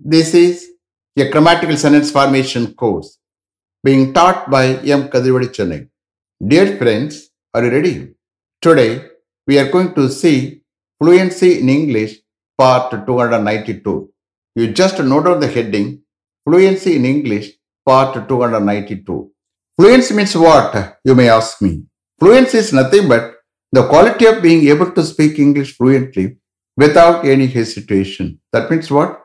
This is a grammatical sentence formation course being taught by M. Kadirvadi Chennai. Dear friends, are you ready? Today, we are going to see Fluency in English part 292. You just note down the heading Fluency in English part 292. Fluency means what? You may ask me. Fluency is nothing but the quality of being able to speak English fluently without any hesitation. That means what?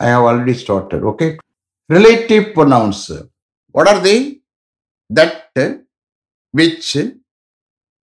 I have already started, okay? Relative pronouns. What are they? That, which,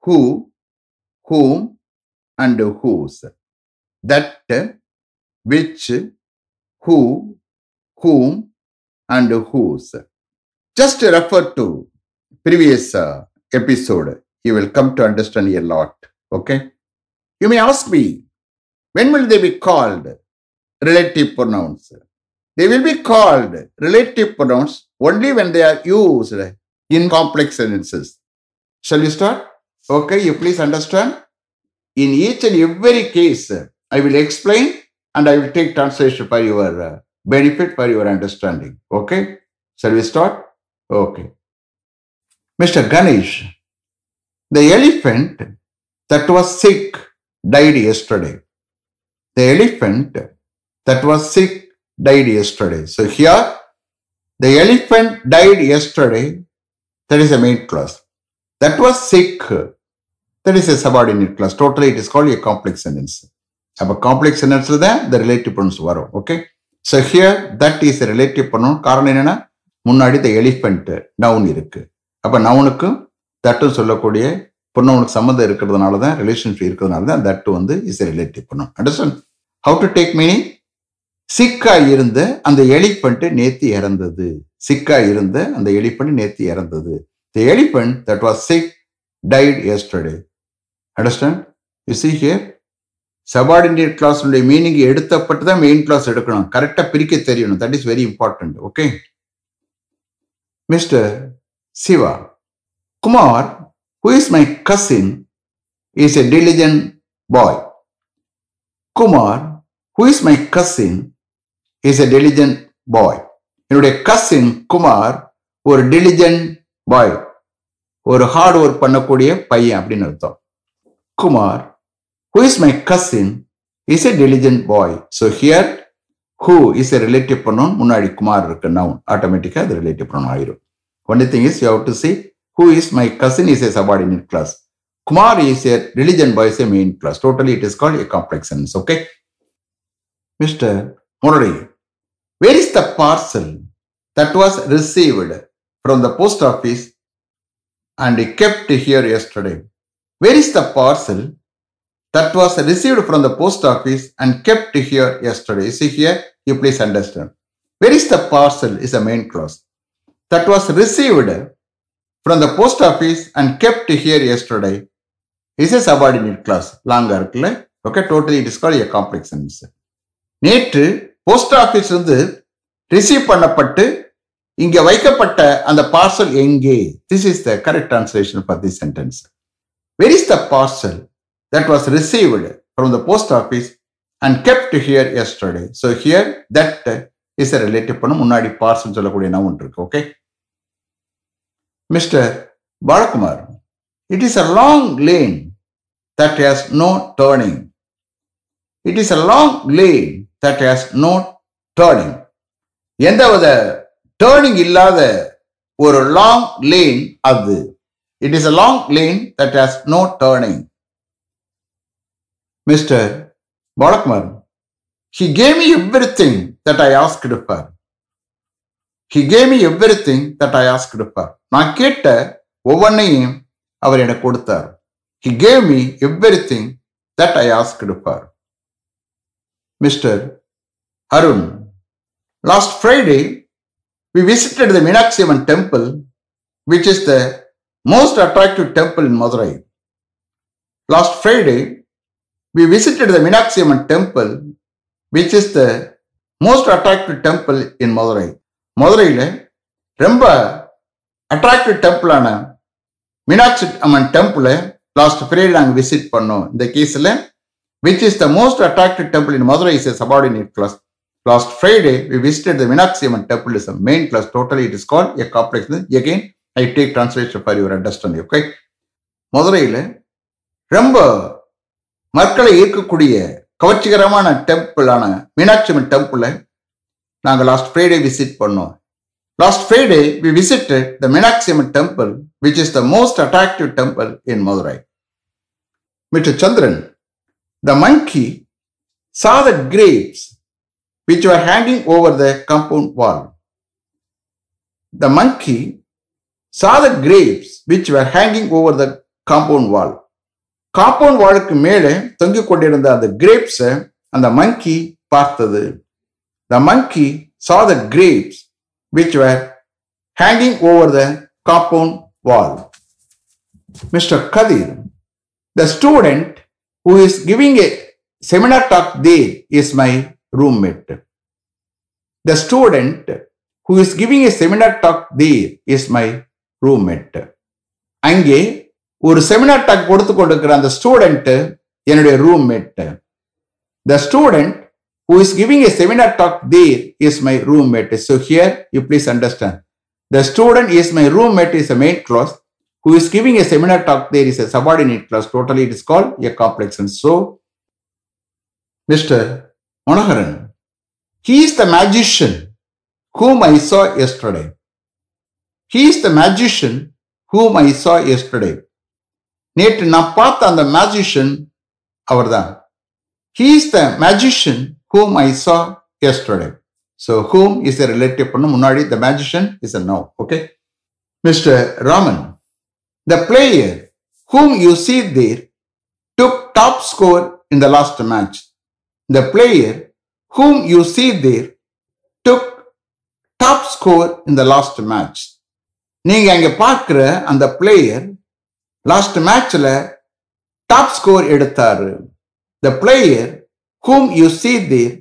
who, whom, and whose. That, which, who, whom, and whose. Just refer to previous uh, episode. You will come to understand a lot. Okay. You may ask me, when will they be called relative pronouns? They will be called relative pronouns only when they are used in complex sentences. Shall we start? Okay, you please understand. In each and every case, I will explain and I will take translation for your uh, benefit, for your understanding. Okay, shall we start? Okay. Mr. Ganesh, the elephant that was sick died yesterday. The elephant that was sick died yesterday. So here, the elephant died yesterday. That is a main clause. That was sick. That is a subordinate clause. Totally, it is called a complex sentence. அப்போ complex சென்டென்ஸ்ல தான் இந்த relative pronouns வரும் okay so here that is relative pronoun காரணம் என்னன்னா முன்னாடி the elephant noun இருக்கு அப்ப நவுனுக்கும் தட்டும் சொல்லக்கூடிய பொண்ணவனுக்கு சம்மந்தம் இருக்கிறதுனால தான் ரிலேஷன்ஷிப் இருக்கிறதுனால தான் தட்டு வந்து இஸ் ரிலேட்டிவ் பண்ணும் understand how to take meaning சிக்கா இருந்த அந்த எலிஃபென்ட் நேத்தி இறந்தது. சிக்கா இருந்த அந்த எலிஃபென்ட் நேத்தி இறந்தது. The elephant that was sick died yesterday understand you see here subordinate கிளாஸுடைய meaning எடுத்தப்பட்டு தான் மெயின் கிளாஸ் எடுக்கணும். கரெக்டாக பிரிக்க தெரியணும். That is very important okay mister Siva Kumar who is my cousin is a diligent boy Kumar who is my cousin is a diligent boy என்னுடைய cousin Kumar ஒரு diligent பாய் ஒரு hard work பண்ணக்கூடிய பையன் அப்படின்னு அர்த்தம். Kumar who is my cousin is a diligent boy so here who is a relative பண்ணோம் முன்னாடி குமார் இருக்கு நவுன் ஆட்டோமேட்டிக்காக அது ரிலேட்டிவ் பண்ணணும் ஆயிரும். Only thing is you have to see who is my cousin is a subordinate clause Kumar is a diligent boy is a main clause totally it is is a complex okay mister Murali Mr. Murali, where is the parcel that was received from the post office and kept here yesterday? Where is the parcel that was received from the post office and kept here yesterday? You see here, you please understand. Where is the parcel is a main clause. That was received from the post office and kept here yesterday is a subordinate clause. லாங்கா இருக்குல்ல okay totally it is call a complex sentence நேற்று post office இருந்து receive பண்ணப்பட்டு இங்க வைக்கப்பட்ட அந்த parcel எங்கே? This is the correct translation for the sentence where is the parcel that was received from the post office and kept here yesterday so here that is a relative பண்ண முன்னாடி parcel சொல்லக்கூடிய noun இருக்கு. Okay mister Balakumar it is a long lane that has no turning it is a long lane that has no எந்த எந்தவித turning இல்லாத ஒரு long lane அது. It is a long lane that has no turning mister Balakumar he gave me everything that I asked for he gave me everything that I asked for நான் கேட்ட ஒவ்வொன்றையும் அவர் எனக்கு கொடுத்தார். He gave me everything that I asked for mister Arun Last Friday, we visited the Meenakshi Amman temple, which is the most attractive temple in Madurai. Last Friday, we visited the Meenakshi Amman temple, which is the most attractive temple in Madurai. மதுரையில் ரொம்ப attractive டெம்பிளான மீனாட்சி அம்மன் டெம்பிளை last Friday நாங்கள் visit பண்ணோம் இந்த கேஸில் which is the most attractive temple in Madurai is a subordinate clause last Friday we visited the Meenakshi Amman temple is a main clause totally it is call a complex again I take translation for your understanding okay மதுரையில் ரொம்ப மக்களை ஈர்க்கக்கூடிய கவர்ச்சிகரமான டெம்பிளான மீனாட்சி அம்மன் டெம்பிளை நாங்கள் last Friday visit பண்ணோம். Last Friday we visit the Meenakshi Amman temple which is the most attractive temple in Madurai mister Chandran The monkey saw the grapes which were hanging over the compound wall. The monkey saw the grapes which were hanging over the compound wall. Compound வாலுக்கு மேலே தொங்கிக் கொண்டிருந்த அந்த கிரேப்ஸை அந்த மங்கி பார்த்தது the monkey saw the grapes which were hanging over the compound wall. Mr. Kadir, the student who is giving a seminar talk there is my roommate. The student who is giving a seminar talk there is my roommate. அங்கே ஒரு seminar talk கொடுத்து கொண்டிருக்கிற அந்த student என்னுடைய roommate the student who is giving a seminar talk there is my roommate so here you please understand the student is my roommate is a main clause Who is giving a seminar talk there is a subordinate class. Totally it is called a complex. And so, Mr. Manoharan, he is the magician whom I saw yesterday. He is the magician whom I saw yesterday. நேற்று நான் பார்த்த அந்த magician அவர்தான் தான் he the magician magician whom saw yesterday. So whom is a relative பண்ண முன்னாடி the magician is a no Okay. Mister Raman, the player whom you see there took top score in the last match. The player whom you see there took top score in the last match. நீங்க அங்க பார்க்கிற அந்த player last மேட்ச்ல top score எடுத்தாரு The player whom you see there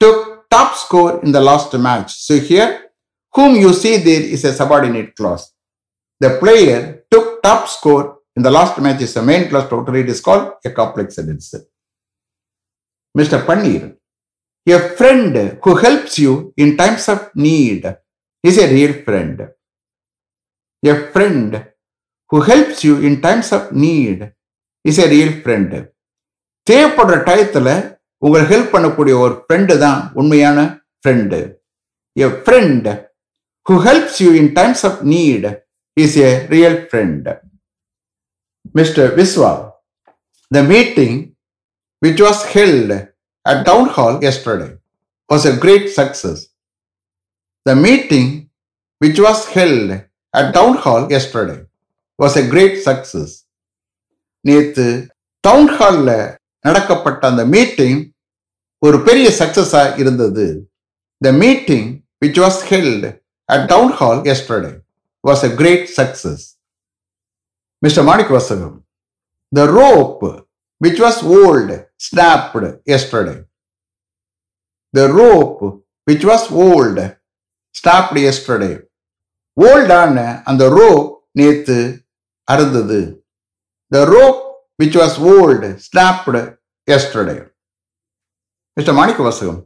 took top score in the last match. So here, whom you see there is a subordinate clause. The player took top score in the last match is a main clause. total. it is called a complex sentence. Mr. Panir, a friend who helps you in times of need is a real friend. A friend who helps you in times of need is a real friend. தேவைப்படுற டயத்துல உங்களை help பண்ணக்கூடிய ஒரு friend தான் உண்மையான friend a friend who helps you in times of need is a real friend mister Viswa the meeting which was held at town hall yesterday was a great success the meeting which was held at town hall yesterday was a great success நேற்று town ஹாலில் நடக்கப்பட்ட அந்த meeting ஒரு பெரிய சக்சஸாக இருந்தது. The meeting which was held at town hall yesterday was a great success mister Manikavasagam the rope which was old snapped yesterday the rope which was old snapped yesterday ஓல்டான அந்த rope நேத்து அறுந்தது the rope which was old, snapped yesterday. Mr. Manik Vasagam,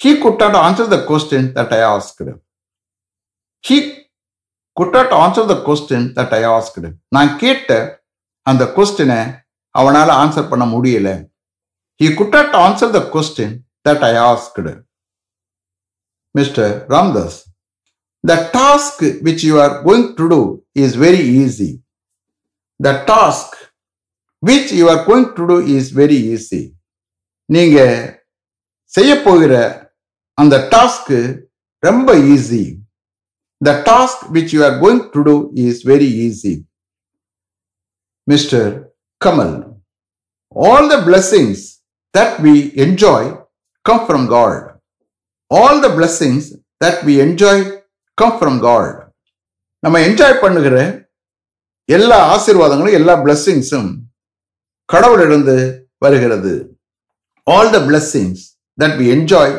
he could not answer the question that I asked. He could not answer the question that I asked. நான் கேட்ட அந்த கொஸ்டினை அவனால் answer பண்ண முடியல he could not answer the question that I asked mister Ramdas the task which you are going to do is very easy the task which you are going to do is very easy நீங்கள் செய்ய போகிற அந்த task ரொம்ப easy the task which you are going to do is very easy mister Kamal all the blessings that we enjoy come from God All the blessings that we enjoy come from God. நம்ம enjoy பண்ணுகிற எல்லா ஆசீர்வாதங்களும் எல்லா பிளஸ்ஸிங்ஸும் கடவுளிலிருந்து வருகிறது. All the blessings that we enjoy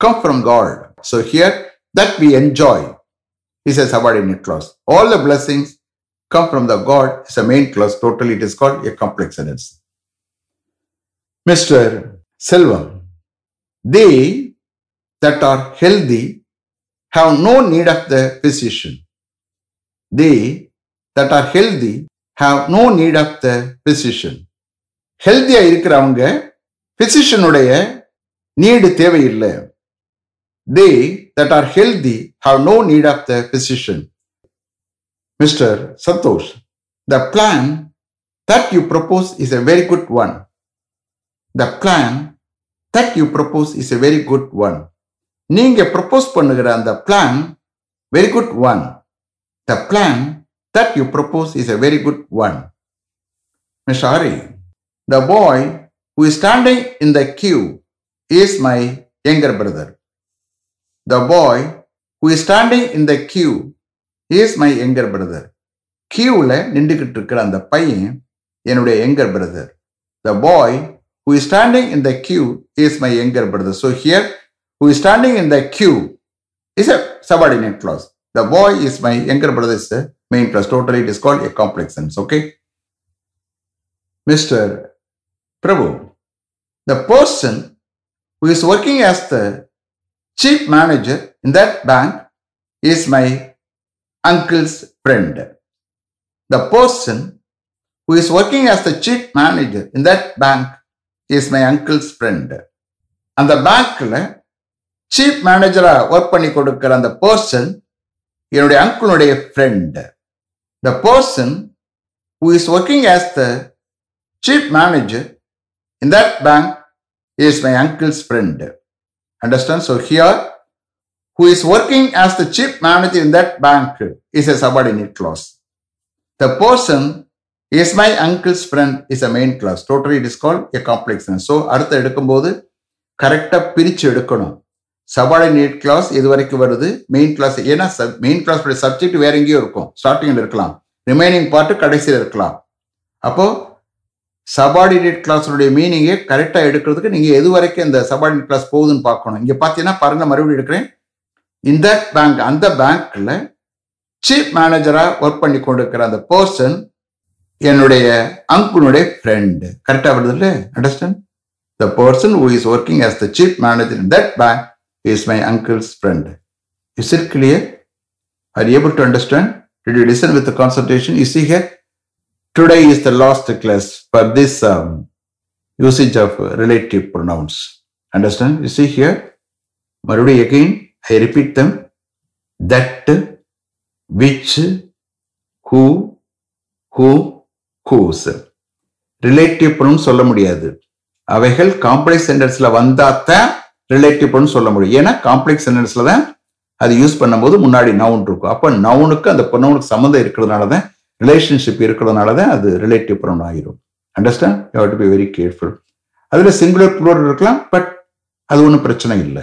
come from God so here that we enjoy Is a subordinate clause. All the blessings come from the God is a main clause. Totally, it is called a complex sentence. Mr. Selvam, they that are healthy have no need of the physician. They that are healthy have no need of the physician. ஹெல்த்தியா இருக்கிறவங்க பிசிஷியனுடைய need தேவையில்லை They that are healthy have no need of the physician mister Santhosh the plan that you propose is a very good one the plan that you propose is a very good one நீங்க propose பண்ணுகிற அந்த plan very good one the plan that you propose is a very good one miss Aari the boy who is standing in the queue is my younger brother. The boy who is standing in the queue is my younger brother. கியூவில் நின்றுக்கிட்டு இருக்கிற அந்த பையன் என்னுடைய younger brother the boy who is standing in the queue is my younger brother so here who is standing in the queue is a subordinate clause the boy is my younger brother is main clause totally it is called a complex sense okay mister Prabhu the person who is working as the chief manager in that bank is my uncle's friend. The person who is working as the chief manager in that bank is my uncle's friend. அந்த பேங்க்ல chief மேனேஜரா work பண்ணி கொடுக்கிற அந்த person என்னுடைய அங்கிளுடைய friend the person who is working as the chief manager in that bank is my uncle's friend. Understand? So here, who is working as the chief manager in that bank is a subordinate clause. The person is my uncle's friend is a main clause. Totally it is called a complex sentence. So அடுத்து எடுக்கும்போது கரெக்டாக பிரித்து எடுக்கணும் subordinate clause இது வரைக்கும் வருது main class ஏன்னா main clause subject வேற எங்கேயோ இருக்கும் ஸ்டார்டிங்கில் இருக்கலாம் ரிமைனிங் பார்ட்டு கடைசியில் இருக்கலாம் அப்போ சபார்டினேட் கிளாஸுடைய மீனிங்கை கரெக்டாக எடுக்கிறதுக்கு நீங்கள் எது வரைக்கும் இந்த சபார்டினேட் கிளாஸ் போகுதுன்னு பார்க்கணும். இங்கே பார்த்தீங்கன்னா பாருங்க மறுபடியும் எடுக்கிறேன். இந்த பேங்க் அந்த பேங்க்ல சீஃப் மேனேஜராக ஒர்க் பண்ணி கொண்டிருக்கிற அந்த பர்சன் என்னுடைய அங்குனுடைய ஃப்ரெண்டு கரெக்டாக வருது இல்லை? Understand the person who is working as the chief manager in that bank is my uncle's friend is it clear are able to understand did you listen with concentration is here Today is the last class for this um, usage of relative pronouns. Understand? You see here, Marudi again, I repeat them. That, which, who, who, whose. Relative pronoun சொல்ல முடியாது அவைகள் complex சென்டென்ஸ்ல வந்தாத்தான் relative pronoun சொல்ல முடியும் ஏன்னா complex சென்டென்ஸ்ல தான் அது யூஸ் பண்ணும்போது முன்னாடி நவுன் இருக்கும் அப்போ நவுனுக்கு அந்த ப்ரொனவுனுக்கு சம்மந்தம் இருக்கிறதுனால தான் ரிலேஷன்ஷிப் இருக்கிறதுனால தான் அது ரிலேட்டிவ் ப்ரௌன் ஆகிரும் understand you to be very careful அதில் சிங்குலர் ப்ளூரல் இருக்கலாம் பட் அது ஒன்றும் பிரச்சனை இல்லை.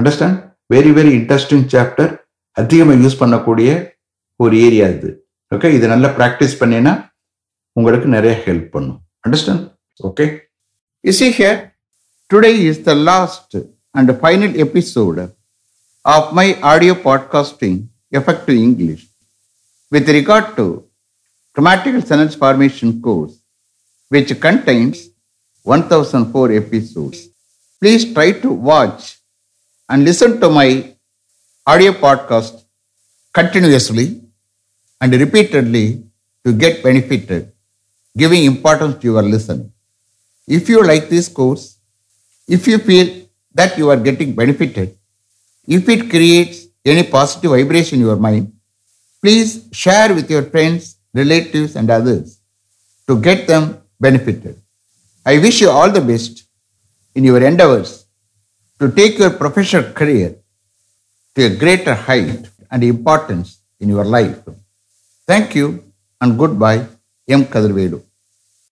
Understand very very interesting chapter அதிகமாக யூஸ் பண்ணக்கூடிய ஒரு ஏரியா இது. ஓகே இது நல்லா ப்ராக்டிஸ் பண்ணினா உங்களுக்கு நிறைய ஹெல்ப் பண்ணும். Understand okay is see here today is the last and final episode of my audio podcasting effective English with regard to grammatical sentence formation course, which contains 1004 episodes. Please try to watch and listen to my audio podcast continuously and repeatedly to get benefited, giving importance to your listening. If you like this course, if you feel that you are getting benefited, if it creates any positive vibration in your mind, please share with your friends, relatives, and others to get them benefited. I wish you all the best in your endeavors to take your professional career to a greater height and importance in your life. Thank you and goodbye, M.